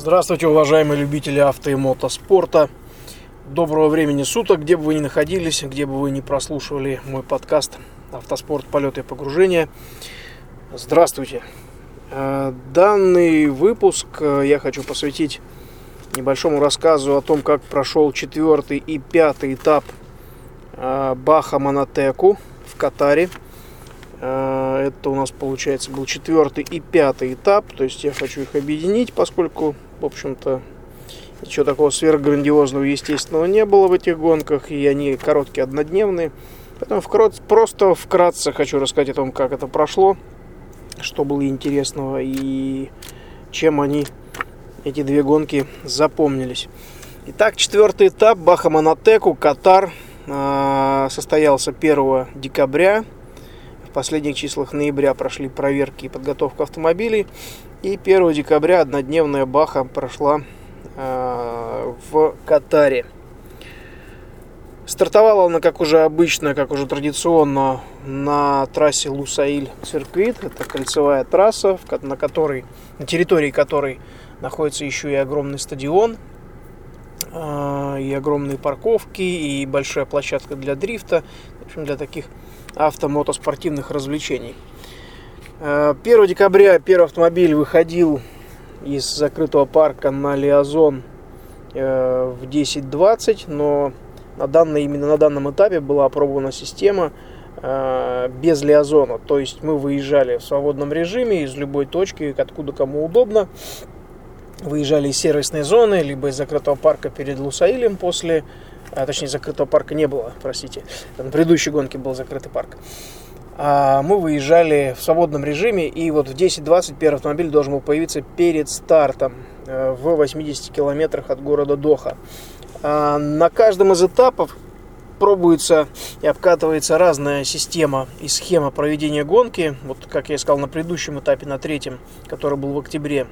Здравствуйте, уважаемые любители авто и мотоспорта. Доброго времени суток, где бы вы ни находились, где бы вы ни прослушивали мой подкаст «Автоспорт. Полеты и погружения». Здравствуйте. Э, данный выпуск э, я хочу посвятить небольшому рассказу о том, как прошел четвертый и пятый этап э, Баха Монотеку в Катаре. Это у нас, получается, был четвертый и пятый этап. То есть я хочу их объединить, поскольку в общем-то, ничего такого сверхграндиозного, естественного не было в этих гонках, и они короткие, однодневные. Поэтому вкратце, просто вкратце хочу рассказать о том, как это прошло, что было интересного и чем они, эти две гонки, запомнились. Итак, четвертый этап Баха Монотеку, Катар, а, состоялся 1 декабря. В последних числах ноября прошли проверки и подготовка автомобилей. И 1 декабря однодневная Баха прошла э, в Катаре. Стартовала она, как уже обычно, как уже традиционно, на трассе Лусаиль Цирквит. Это кольцевая трасса, на которой, на территории которой находится еще и огромный стадион, э, и огромные парковки, и большая площадка для дрифта, в общем, для таких автомотоспортивных развлечений. 1 э, декабря первый автомобиль выходил из закрытого парка на Лиазон э, в 10.20, но на данный, именно на данном этапе была опробована система э, без лиазона. То есть мы выезжали в свободном режиме из любой точки, откуда кому удобно. Выезжали из сервисной зоны, либо из закрытого парка перед Лусаилем после... А, точнее, закрытого парка не было, простите. На предыдущей гонке был закрытый парк. А, мы выезжали в свободном режиме, и вот в 10.20 первый автомобиль должен был появиться перед стартом э, в 80 километрах от города Доха. А, на каждом из этапов пробуется и обкатывается разная система и схема проведения гонки. Вот, как я сказал, на предыдущем этапе, на третьем, который был в октябре,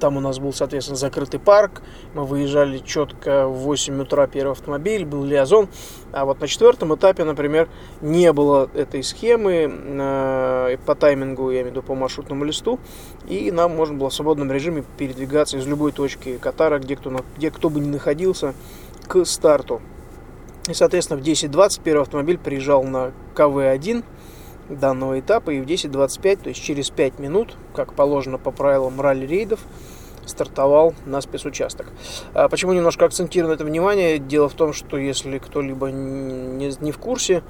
там у нас был, соответственно, закрытый парк. Мы выезжали четко в 8 утра первый автомобиль, был лиазон. А вот на четвертом этапе, например, не было этой схемы э, по таймингу, я имею в виду по маршрутному листу. И нам можно было в свободном режиме передвигаться из любой точки Катара, где кто, где кто бы ни находился, к старту. И, соответственно, в 10.20 первый автомобиль приезжал на КВ-1 данного этапа и в 10.25, то есть через 5 минут, как положено по правилам ралли-рейдов, стартовал на спецучасток. А почему немножко акцентирую это внимание? Дело в том, что если кто-либо не, не в курсе,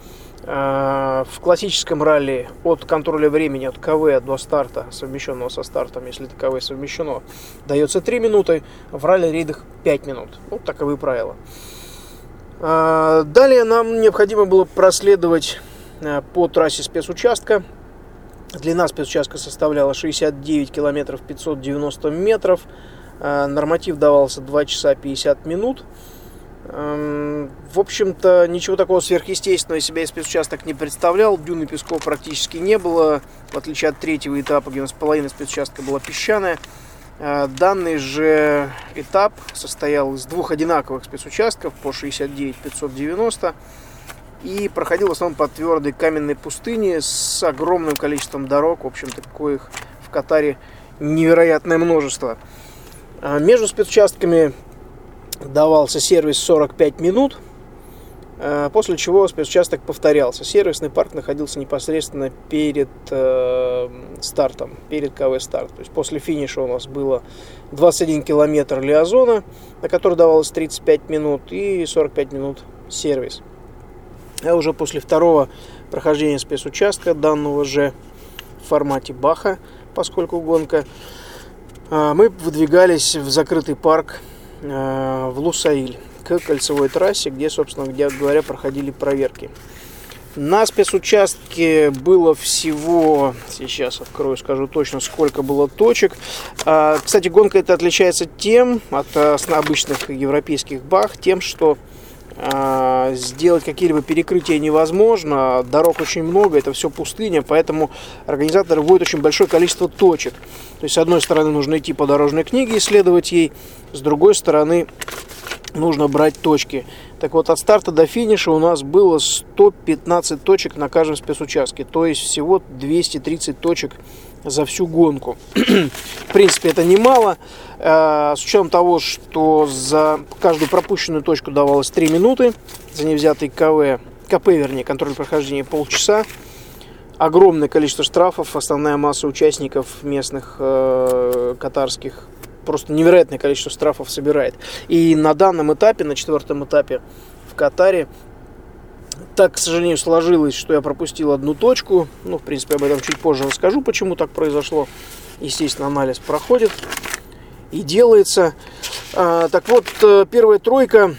а, в классическом ралли от контроля времени, от КВ до старта, совмещенного со стартом, если это КВ совмещено, дается 3 минуты, в ралли-рейдах 5 минут. Вот таковы правила. А, далее нам необходимо было проследовать по трассе спецучастка. Длина спецучастка составляла 69 километров 590 метров. Э, норматив давался 2 часа 50 минут. Эм, в общем-то, ничего такого сверхъестественного из себя из спецучасток не представлял. Дюны песков практически не было, в отличие от третьего этапа, где у нас половина спецучастка была песчаная. Э, данный же этап состоял из двух одинаковых спецучастков по 69 590 и проходил в основном по твердой каменной пустыне с огромным количеством дорог, в общем-то, коих в Катаре невероятное множество. А между спецучастками давался сервис 45 минут, а после чего спецучасток повторялся. Сервисный парк находился непосредственно перед э, стартом, перед КВ-старт. То есть после финиша у нас было 21 километр лиазона, на который давалось 35 минут, и 45 минут сервис. А уже после второго прохождения спецучастка данного же в формате Баха, поскольку гонка, а, мы выдвигались в закрытый парк а, в Лусаиль к кольцевой трассе, где, собственно говоря, проходили проверки. На спецучастке было всего, сейчас открою, скажу точно, сколько было точек. Кстати, гонка эта отличается тем от обычных европейских бах, тем, что сделать какие-либо перекрытия невозможно, дорог очень много, это все пустыня, поэтому организаторы вводят очень большое количество точек. То есть, с одной стороны, нужно идти по дорожной книге, исследовать ей, с другой стороны, нужно брать точки. Так вот, от старта до финиша у нас было 115 точек на каждом спецучастке, то есть всего 230 точек за всю гонку. В принципе, это немало, с учетом того, что за каждую пропущенную точку давалось 3 минуты, за невзятый КВ, КП, вернее, контроль прохождения полчаса, огромное количество штрафов, основная масса участников местных э, катарских просто невероятное количество штрафов собирает. И на данном этапе, на четвертом этапе в Катаре, так, к сожалению, сложилось, что я пропустил одну точку. Ну, в принципе, об этом чуть позже расскажу, почему так произошло. Естественно, анализ проходит и делается. А, так вот, э, первая тройка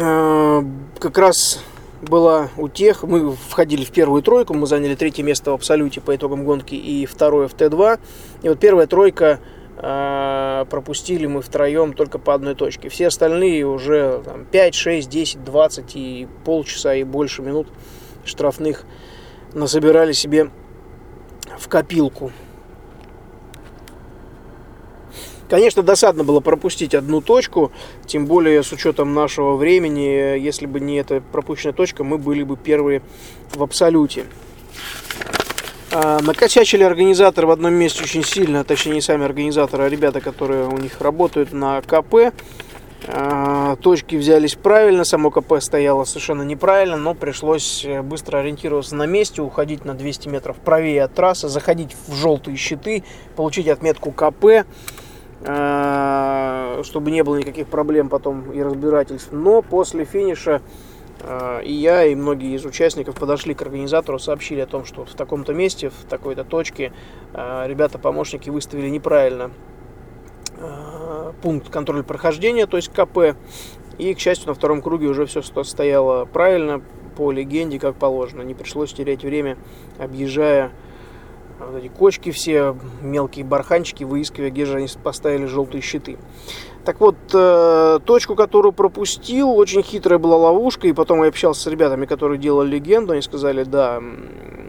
а, как раз была у тех, мы входили в первую тройку, мы заняли третье место в абсолюте по итогам гонки и второе в Т2. И вот первая тройка а, пропустили мы втроем только по одной точке. Все остальные уже там, 5, 6, 10, 20 и полчаса и больше минут штрафных насобирали себе в копилку. Конечно, досадно было пропустить одну точку, тем более с учетом нашего времени, если бы не эта пропущенная точка, мы были бы первые в абсолюте. А, накосячили организаторы в одном месте очень сильно, точнее не сами организаторы, а ребята, которые у них работают на КП. А, точки взялись правильно, само КП стояло совершенно неправильно, но пришлось э, быстро ориентироваться на месте, уходить на 200 метров правее от трассы, заходить в желтые щиты, получить отметку КП, а, чтобы не было никаких проблем потом и разбирательств. Но после финиша а, и я, и многие из участников подошли к организатору, сообщили о том, что в таком-то месте, в такой-то точке а, ребята-помощники выставили неправильно пункт контроля прохождения, то есть КП. И, к счастью, на втором круге уже все стояло правильно, по легенде, как положено. Не пришлось терять время, объезжая вот эти кочки все, мелкие барханчики, выискивая, где же они поставили желтые щиты. Так вот, э, точку, которую пропустил, очень хитрая была ловушка, и потом я общался с ребятами, которые делали легенду, они сказали, да,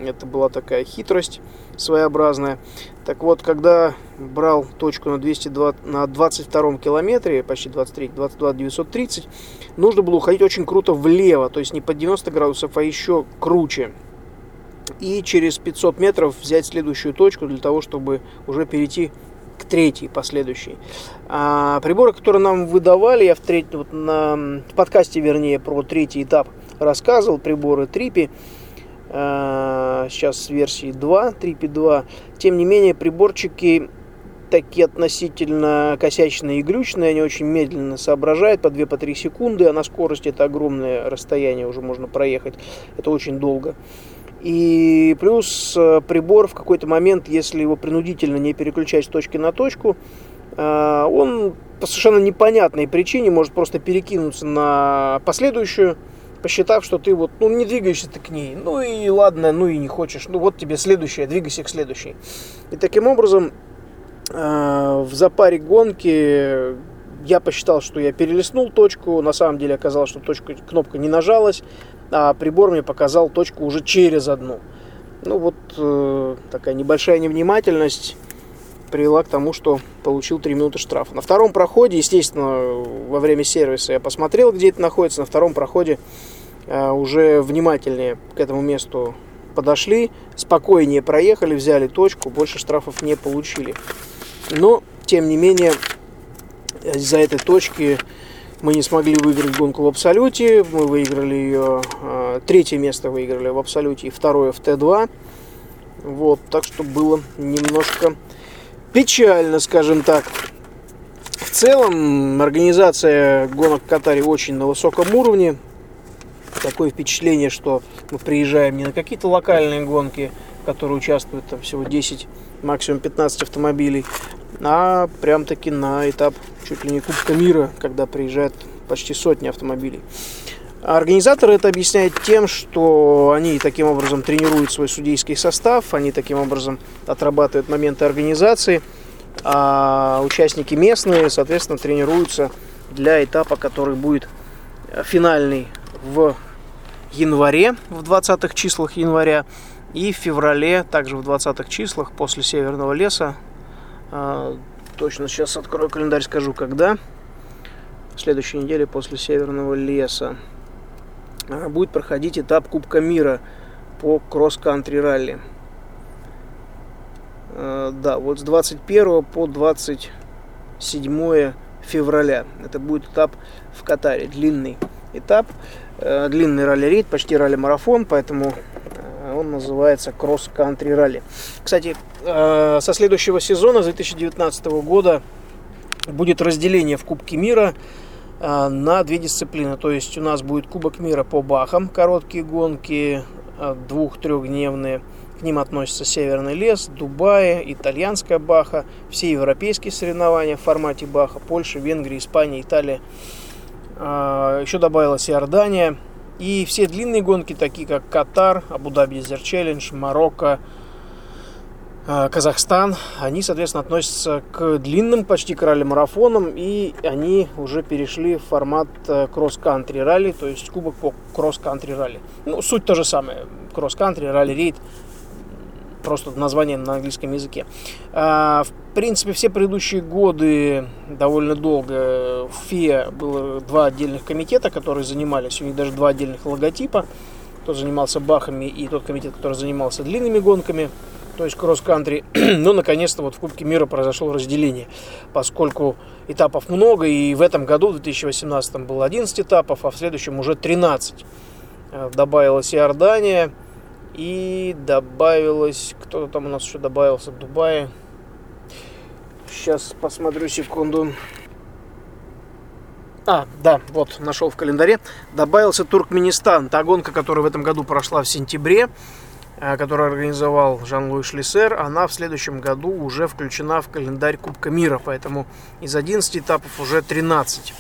это была такая хитрость своеобразная. Так вот, когда брал точку на, 202, на 22 километре, почти 23, 22 930, нужно было уходить очень круто влево, то есть не под 90 градусов, а еще круче. И через 500 метров взять следующую точку для того, чтобы уже перейти к третьей последующей. А приборы, которые нам выдавали, я в, треть, вот на, в подкасте, вернее, про третий этап рассказывал, приборы Трипи, а, сейчас версии 2, Трипи 2. Тем не менее, приборчики такие относительно косячные и глючные, они очень медленно соображают, по 2-3 по секунды, а на скорости это огромное расстояние уже можно проехать, это очень долго. И плюс э, прибор в какой-то момент, если его принудительно не переключать с точки на точку, э, он по совершенно непонятной причине может просто перекинуться на последующую, посчитав, что ты вот, ну, не двигаешься ты к ней. Ну и ладно, ну и не хочешь. Ну вот тебе следующая, двигайся к следующей. И таким образом э, в запаре гонки я посчитал, что я перелистнул точку. На самом деле оказалось, что точка, кнопка не нажалась а прибор мне показал точку уже через одну. Ну вот э, такая небольшая невнимательность привела к тому, что получил 3 минуты штрафа. На втором проходе, естественно, во время сервиса я посмотрел, где это находится. На втором проходе э, уже внимательнее к этому месту подошли, спокойнее проехали, взяли точку, больше штрафов не получили. Но, тем не менее, из-за этой точки мы не смогли выиграть гонку в абсолюте. Мы выиграли ее, а, третье место выиграли в абсолюте и второе в Т2. Вот, так что было немножко печально, скажем так. В целом, организация гонок в Катаре очень на высоком уровне. Такое впечатление, что мы приезжаем не на какие-то локальные гонки, которые участвуют там всего 10, максимум 15 автомобилей, а прям таки на этап чуть ли не Кубка мира, когда приезжает почти сотни автомобилей. А организаторы это объясняют тем, что они таким образом тренируют свой судейский состав, они таким образом отрабатывают моменты организации, а участники местные, соответственно, тренируются для этапа, который будет финальный в январе, в 20-х числах января, и в феврале, также в 20-х числах, после Северного леса, а, точно сейчас открою календарь, скажу, когда. следующей неделе после Северного леса. А, будет проходить этап Кубка мира по кросс-кантри ралли. А, да, вот с 21 по 27 февраля. Это будет этап в Катаре, длинный этап, э, длинный ралли-рейд, почти ралли-марафон, поэтому он называется кросс-кантри ралли. Кстати, э, со следующего сезона, с 2019 года, будет разделение в Кубке мира на две дисциплины. То есть у нас будет Кубок мира по бахам, короткие гонки, двух-трехдневные. К ним относятся Северный лес, Дубай, итальянская баха, все европейские соревнования в формате баха, Польша, Венгрия, Испания, Италия. Еще добавилась Иордания. И все длинные гонки, такие как Катар, Абу-Даби Дезерт Челлендж, Марокко, а, Казахстан, они, соответственно, относятся к длинным, почти к ралли-марафонам, и они уже перешли в формат э, кросс-кантри ралли, то есть кубок по кросс-кантри ралли. Ну, суть то же самое. Кросс-кантри, ралли-рейд, просто название на английском языке. А, в принципе, все предыдущие годы довольно долго в ФИА было два отдельных комитета, которые занимались, у них даже два отдельных логотипа. Тот занимался бахами и тот комитет, который занимался длинными гонками, то есть кросс-кантри. Но, наконец-то, вот в Кубке мира произошло разделение, поскольку этапов много, и в этом году, в 2018 было 11 этапов, а в следующем уже 13. Э, добавилась Иордания, и добавилось... Кто-то там у нас еще добавился в Дубае. Сейчас посмотрю секунду. А, да, вот, нашел в календаре. Добавился Туркменистан. Та гонка, которая в этом году прошла в сентябре, э, которую организовал Жан-Луи Шлиссер, она в следующем году уже включена в календарь Кубка мира. Поэтому из 11 этапов уже 13.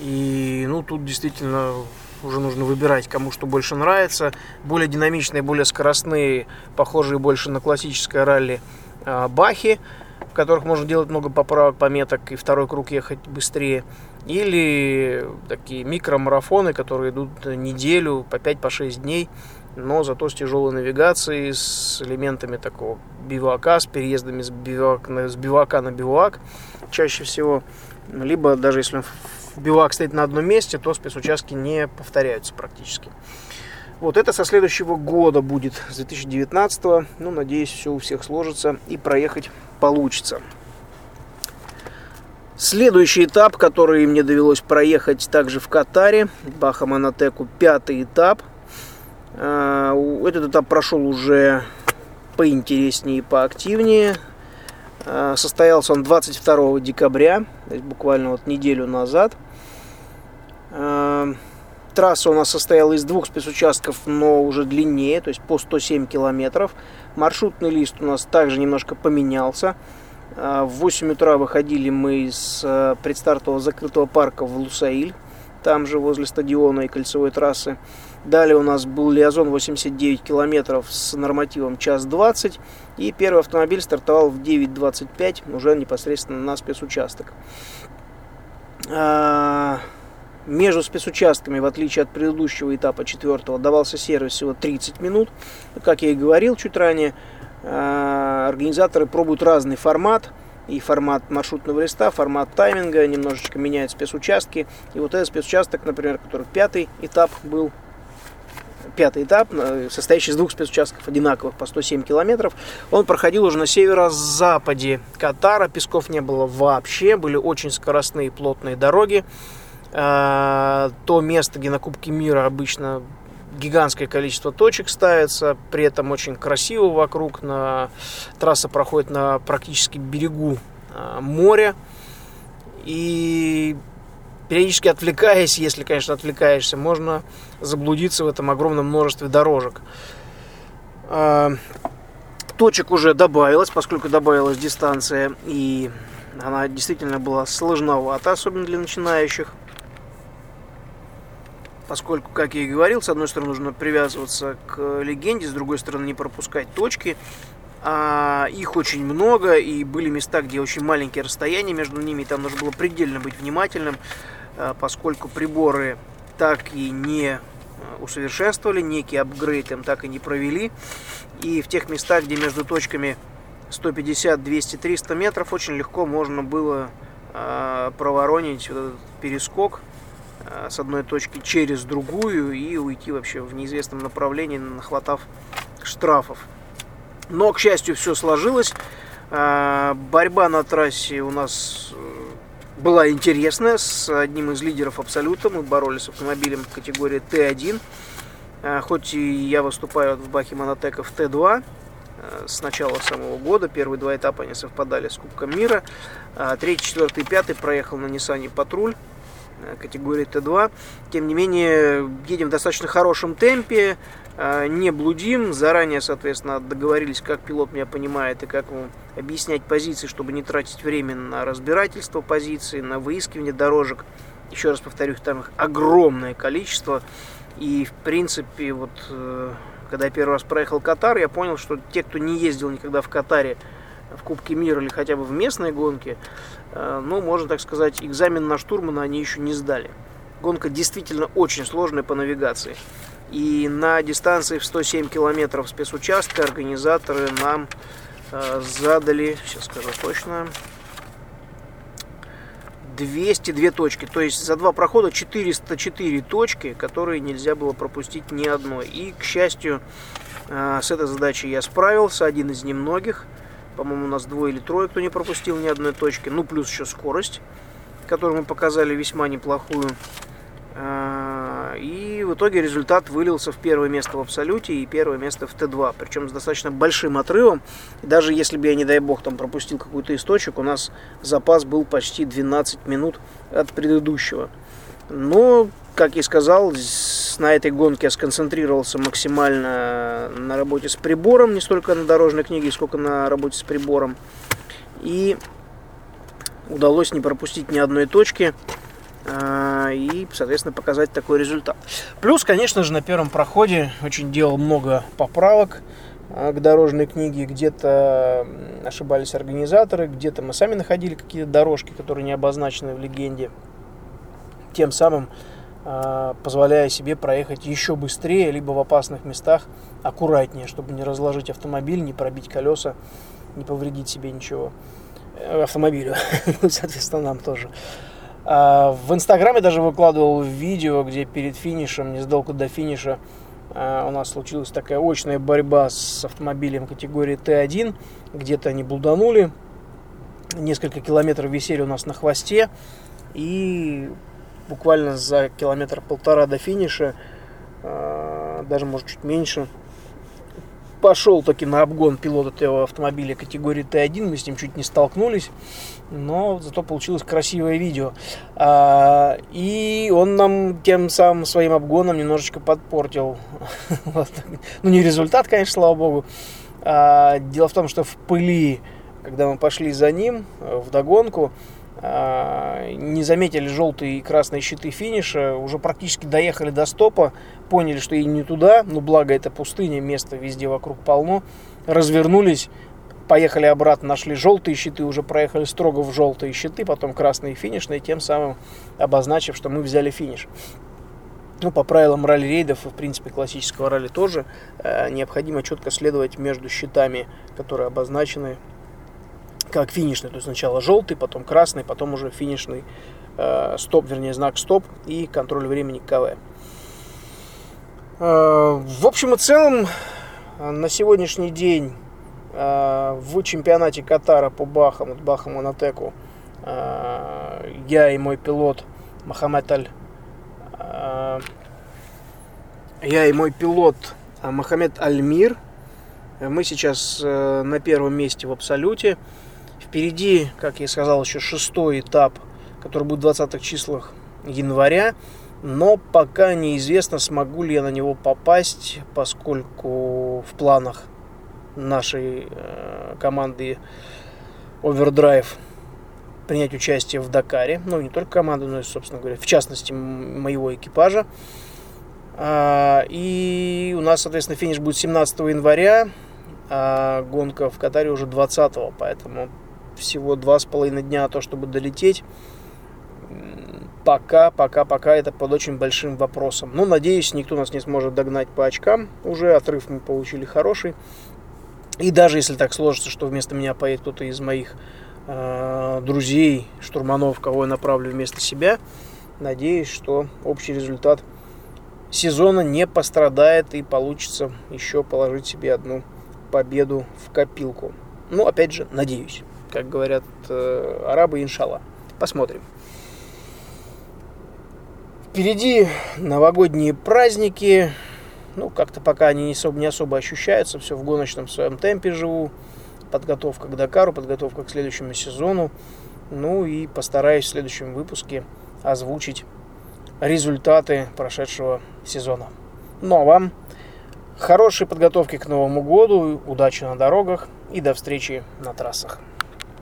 И, ну, тут действительно уже нужно выбирать, кому что больше нравится. Более динамичные, более скоростные, похожие больше на классическое ралли а, бахи, в которых можно делать много поправок, пометок и второй круг ехать быстрее. Или такие микромарафоны, которые идут неделю, по 5-6 по дней, но зато с тяжелой навигацией, с элементами такого бивака, с переездами с бивака, с бивака на бивак чаще всего. Либо даже если он бивак стоит на одном месте, то спецучастки не повторяются практически. Вот это со следующего года будет, с 2019. Ну, надеюсь, все у всех сложится и проехать получится. Следующий этап, который мне довелось проехать также в Катаре, Бахаманатеку, пятый этап. А, этот этап прошел уже поинтереснее и поактивнее. А, состоялся он 22 декабря, то есть буквально вот неделю назад – Эм, трасса у нас состояла из двух спецучастков, но уже длиннее, то есть по 107 километров. Маршрутный лист у нас также немножко поменялся. Э, в 8 утра выходили мы из э, предстартового закрытого парка в Лусаиль, там же возле стадиона и кольцевой трассы. Далее у нас был Лиазон 89 километров с нормативом час 20. И первый автомобиль стартовал в 9.25 уже непосредственно на спецучасток. Э, между спецучастками, в отличие от предыдущего этапа четвертого, давался сервис всего 30 минут. Как я и говорил чуть ранее, а, организаторы пробуют разный формат. И формат маршрутного листа, формат тайминга, немножечко меняют спецучастки. И вот этот спецучасток, например, который пятый этап был, пятый этап, состоящий из двух спецучастков одинаковых по 107 километров, он проходил уже на северо-западе Катара, песков не было вообще, были очень скоростные плотные дороги. А, то место, где на Кубке мира обычно гигантское количество точек ставится, при этом очень красиво вокруг, на... трасса проходит на практически берегу а, моря, и периодически отвлекаясь, если, конечно, отвлекаешься, можно заблудиться в этом огромном множестве дорожек. А, точек уже добавилось, поскольку добавилась дистанция, и она действительно была сложновата, особенно для начинающих поскольку, как я и говорил, с одной стороны нужно привязываться к легенде, с другой стороны не пропускать точки. А их очень много, и были места, где очень маленькие расстояния между ними, и там нужно было предельно быть внимательным, поскольку приборы так и не а, усовершенствовали, некий апгрейд им так и не провели. И в тех местах, где между точками 150, 200, 300 метров, очень легко можно было э, проворонить вот этот перескок э, с одной точки через другую и уйти вообще в неизвестном направлении, нахватав штрафов. Но, к счастью, все сложилось. Э, борьба на трассе у нас э, была интересная с одним из лидеров Абсолюта. Мы боролись с автомобилем категории Т1. Э, хоть и я выступаю в Монотека в Т2, Э, с начала самого года. Первые два этапа они совпадали с Кубком мира. А третий, четвертый, пятый проехал на Nissan Патруль категории Т2. Тем не менее, едем в достаточно хорошем темпе, э, не блудим. Заранее, соответственно, договорились, как пилот меня понимает и как ему объяснять позиции, чтобы не тратить время на разбирательство позиций, на выискивание дорожек. Еще раз повторюсь, там их огромное количество. И, в принципе, вот когда я первый раз проехал Катар, я понял, что те, кто не ездил никогда в Катаре, в Кубке мира или хотя бы в местной гонке, э, ну, можно так сказать, экзамен на штурмана они еще не сдали. Гонка действительно очень сложная по навигации. И на дистанции в 107 километров спецучастка организаторы нам э, задали, сейчас скажу точно, 202 точки. То есть за два прохода 404 точки, которые нельзя было пропустить ни одной. И, к счастью, э, с этой задачей я справился, один из немногих. По-моему, у нас двое или трое, кто не пропустил ни одной точки. Ну, плюс еще скорость, которую мы показали весьма неплохую. А, и в итоге результат вылился в первое место в абсолюте и первое место в Т2. Причем с достаточно большим отрывом. даже если бы я, не дай бог, там пропустил какую-то из точек, у нас запас был почти 12 минут от предыдущего. Но, как я сказал, на этой гонке я сконцентрировался максимально на работе с прибором, не столько на дорожной книге, сколько на работе с прибором. И удалось не пропустить ни одной точки. А, и, соответственно, показать такой результат. Плюс, конечно же, на первом проходе очень делал много поправок а, к дорожной книге. Где-то ошибались организаторы, где-то мы сами находили какие-то дорожки, которые не обозначены в легенде. Тем самым позволяя себе проехать еще быстрее, либо в опасных местах аккуратнее, чтобы не разложить автомобиль, не пробить колеса, не повредить себе ничего э, автомобилю, соответственно, нам тоже. А, в Инстаграме даже выкладывал видео, где перед финишем, несдалку до финиша, а, у нас случилась такая очная борьба с автомобилем категории Т1. Где-то они блуданули, несколько километров висели у нас на хвосте. И буквально за километр полтора до финиша, а, даже может чуть меньше, пошел таки на обгон пилот этого автомобиля категории Т1. Мы с ним чуть не столкнулись, но зато получилось красивое видео. А, и он нам тем самым своим обгоном немножечко подпортил. ну, не результат, конечно, слава богу. А, дело в том, что в пыли, когда мы пошли за ним э, в догонку, не заметили желтые и красные щиты финиша, уже практически доехали до стопа, поняли, что и не туда, но благо это пустыня, места везде вокруг полно, развернулись, поехали обратно, нашли желтые щиты, уже проехали строго в желтые щиты, потом красные финишные, тем самым обозначив, что мы взяли финиш. Ну, по правилам ралли-рейдов, в принципе, классического ралли тоже, э, необходимо четко следовать между щитами, которые обозначены как финишный, то есть сначала желтый, потом красный, потом уже финишный э, стоп, вернее знак стоп и контроль времени КВ. Э, в общем и целом на сегодняшний день э, в чемпионате Катара по Бахам, Бахам Монотеку, э, я и мой пилот Мохаммед Аль э, я и мой пилот Мохаммед Альмир мы сейчас э, на первом месте в абсолюте. Впереди, как я сказал, еще шестой этап, который будет в 20-х числах января. Но пока неизвестно, смогу ли я на него попасть, поскольку в планах нашей э, команды Overdrive принять участие в Дакаре. Ну, не только команды, но и, собственно говоря, в частности, моего экипажа. А, и у нас, соответственно, финиш будет 17 января, а гонка в Катаре уже 20 поэтому всего два с половиной дня на то, чтобы долететь. Пока, пока, пока это под очень большим вопросом. Но, надеюсь, никто нас не сможет догнать по очкам. Уже отрыв мы получили хороший. И даже если так сложится, что вместо меня поедет кто-то из моих э, друзей, штурманов, кого я направлю вместо себя. Надеюсь, что общий результат сезона не пострадает и получится еще положить себе одну победу в копилку. Ну, опять же, надеюсь. Как говорят э, арабы, иншалла. Посмотрим. Впереди новогодние праздники. Ну, как-то пока они не особо, не особо ощущаются. Все в гоночном своем темпе живу. Подготовка к Дакару, подготовка к следующему сезону. Ну и постараюсь в следующем выпуске озвучить результаты прошедшего сезона. Ну а вам хорошей подготовки к Новому году, удачи на дорогах и до встречи на трассах.